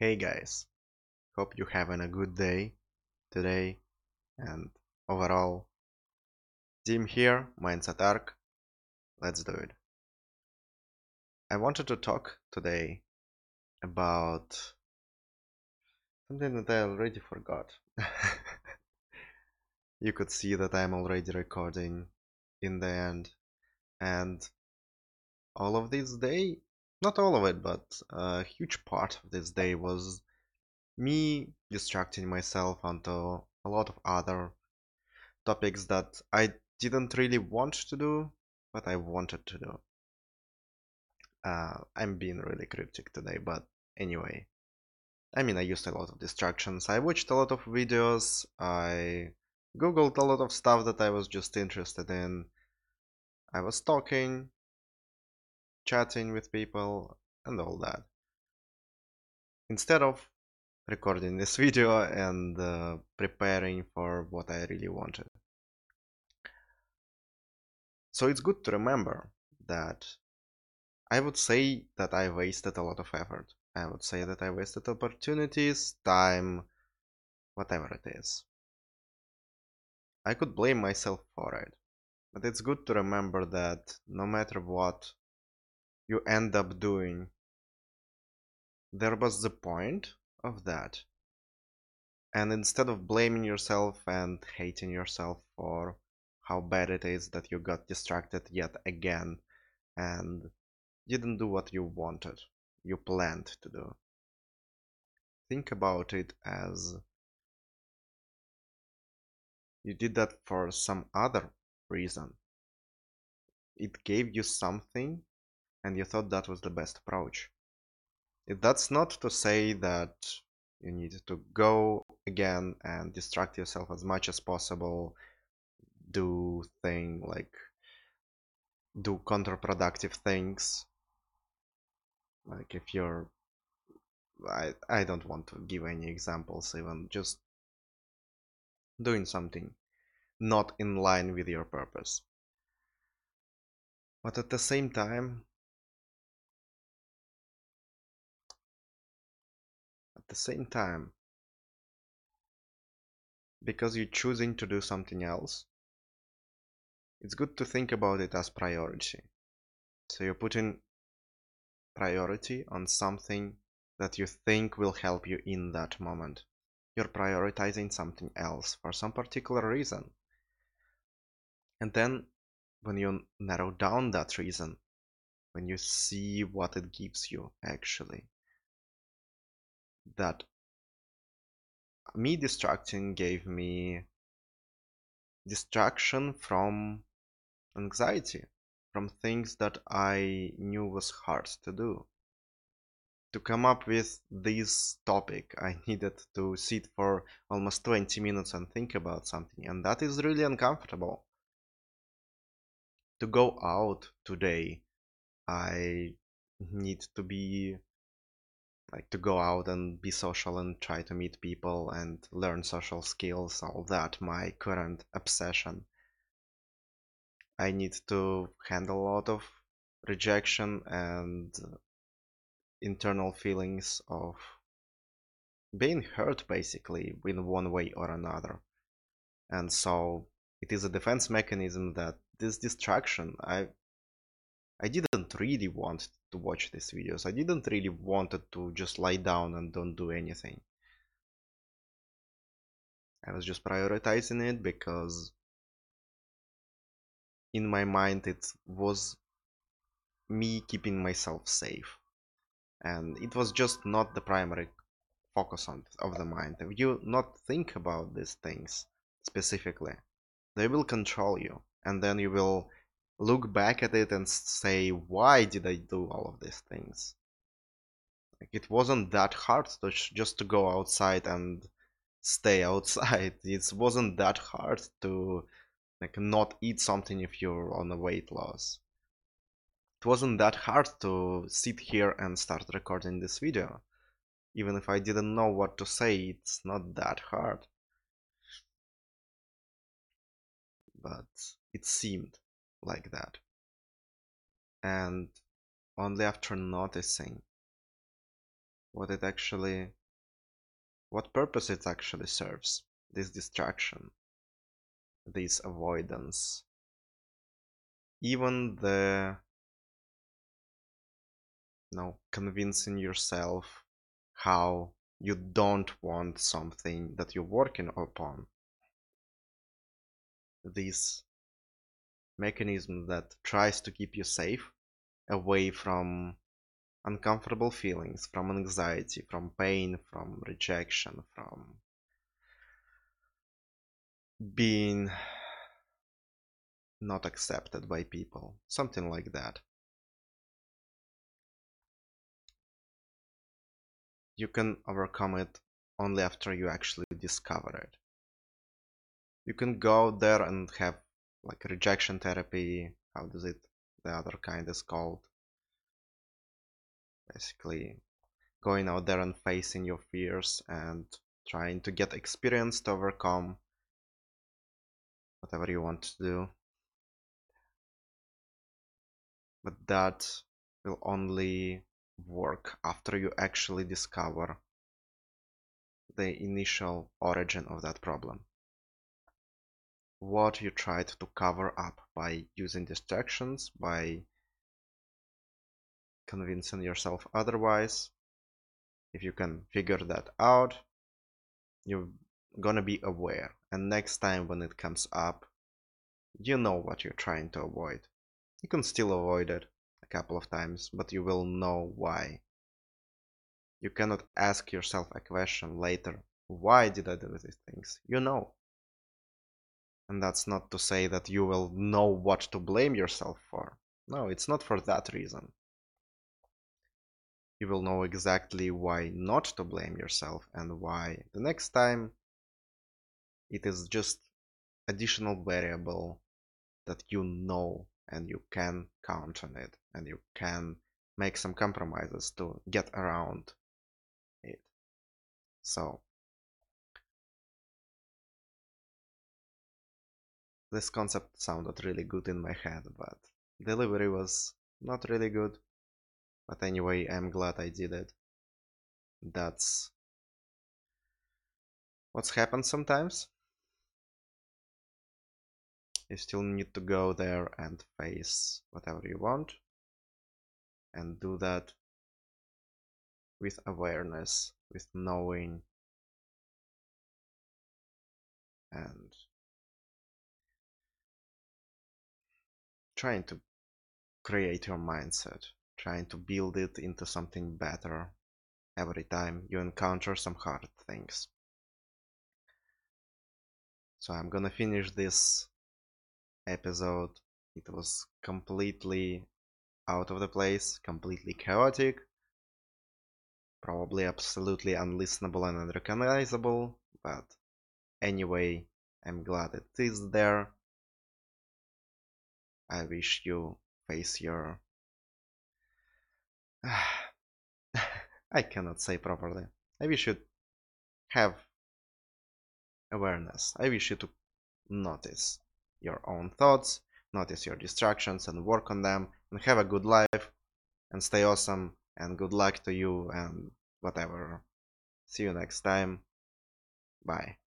Hey guys, hope you're having a good day today and overall. Dim here, Mindset Ark. Let's do it. I wanted to talk today about something that I already forgot. you could see that I'm already recording in the end and all of this day not all of it, but a huge part of this day was me distracting myself onto a lot of other topics that I didn't really want to do, but I wanted to do. Uh, I'm being really cryptic today, but anyway. I mean, I used a lot of distractions. I watched a lot of videos. I googled a lot of stuff that I was just interested in. I was talking chatting with people and all that. Instead of recording this video and uh, preparing for what I really wanted. So it's good to remember that I would say that I wasted a lot of effort. I would say that I wasted opportunities, time, whatever it is. I could blame myself for it, but it's good to remember that no matter what you end up doing. There was the point of that. And instead of blaming yourself and hating yourself for how bad it is that you got distracted yet again and didn't do what you wanted, you planned to do. Think about it as you did that for some other reason. It gave you something and you thought that was the best approach. That's not to say that you need to go again and distract yourself as much as possible, do thing like do counterproductive things. Like if you're I I don't want to give any examples even just doing something not in line with your purpose. But at the same time, the same time because you're choosing to do something else it's good to think about it as priority. So you're putting priority on something that you think will help you in that moment. You're prioritizing something else for some particular reason. And then when you narrow down that reason when you see what it gives you actually that me distracting gave me distraction from anxiety, from things that I knew was hard to do. To come up with this topic, I needed to sit for almost 20 minutes and think about something, and that is really uncomfortable. To go out today, I need to be like to go out and be social and try to meet people and learn social skills all that my current obsession. I need to handle a lot of rejection and internal feelings of being hurt basically in one way or another. And so it is a defense mechanism that this distraction i i didn't really want to watch these videos. I didn't really wanted to just lie down and don't do anything. I was just prioritizing it because in my mind it was me keeping myself safe and it was just not the primary focus on of the mind if you not think about these things specifically they will control you and then you will look back at it and say, why did I do all of these things? Like, it wasn't that hard to just to go outside and stay outside. It wasn't that hard to like not eat something if you're on a weight loss. It wasn't that hard to sit here and start recording this video. Even if I didn't know what to say, it's not that hard. But it seemed like that. And only after noticing what it actually what purpose it actually serves this distraction this avoidance even the you know convincing yourself how you don't want something that you're working upon this mechanism that tries to keep you safe away from uncomfortable feelings, from anxiety, from pain, from rejection, from being not accepted by people, something like that. You can overcome it only after you actually discover it. You can go there and have like rejection therapy, how does it, the other kind is called, basically going out there and facing your fears and trying to get experience to overcome whatever you want to do. But that will only work after you actually discover the initial origin of that problem what you tried to cover up by using distractions by convincing yourself otherwise. If you can figure that out you're gonna be aware. And next time when it comes up you know what you're trying to avoid. You can still avoid it a couple of times but you will know why. You cannot ask yourself a question later why did i do these things? You know and that's not to say that you will know what to blame yourself for. No it's not for that reason. You will know exactly why not to blame yourself and why the next time it is just additional variable that you know and you can count on it and you can make some compromises to get around it. So this concept sounded really good in my head but delivery was not really good but anyway, I'm glad I did it. That's what's happened sometimes. You still need to go there and face whatever you want and do that with awareness, with knowing and trying to create your mindset trying to build it into something better every time you encounter some hard things. So I'm gonna finish this episode. It was completely out of the place, completely chaotic, probably absolutely unlistenable and unrecognizable, but anyway, I'm glad it is there. I wish you face your I cannot say properly. I wish you have awareness. I wish you to notice your own thoughts, notice your distractions and work on them and have a good life and stay awesome and good luck to you and whatever. See you next time. Bye.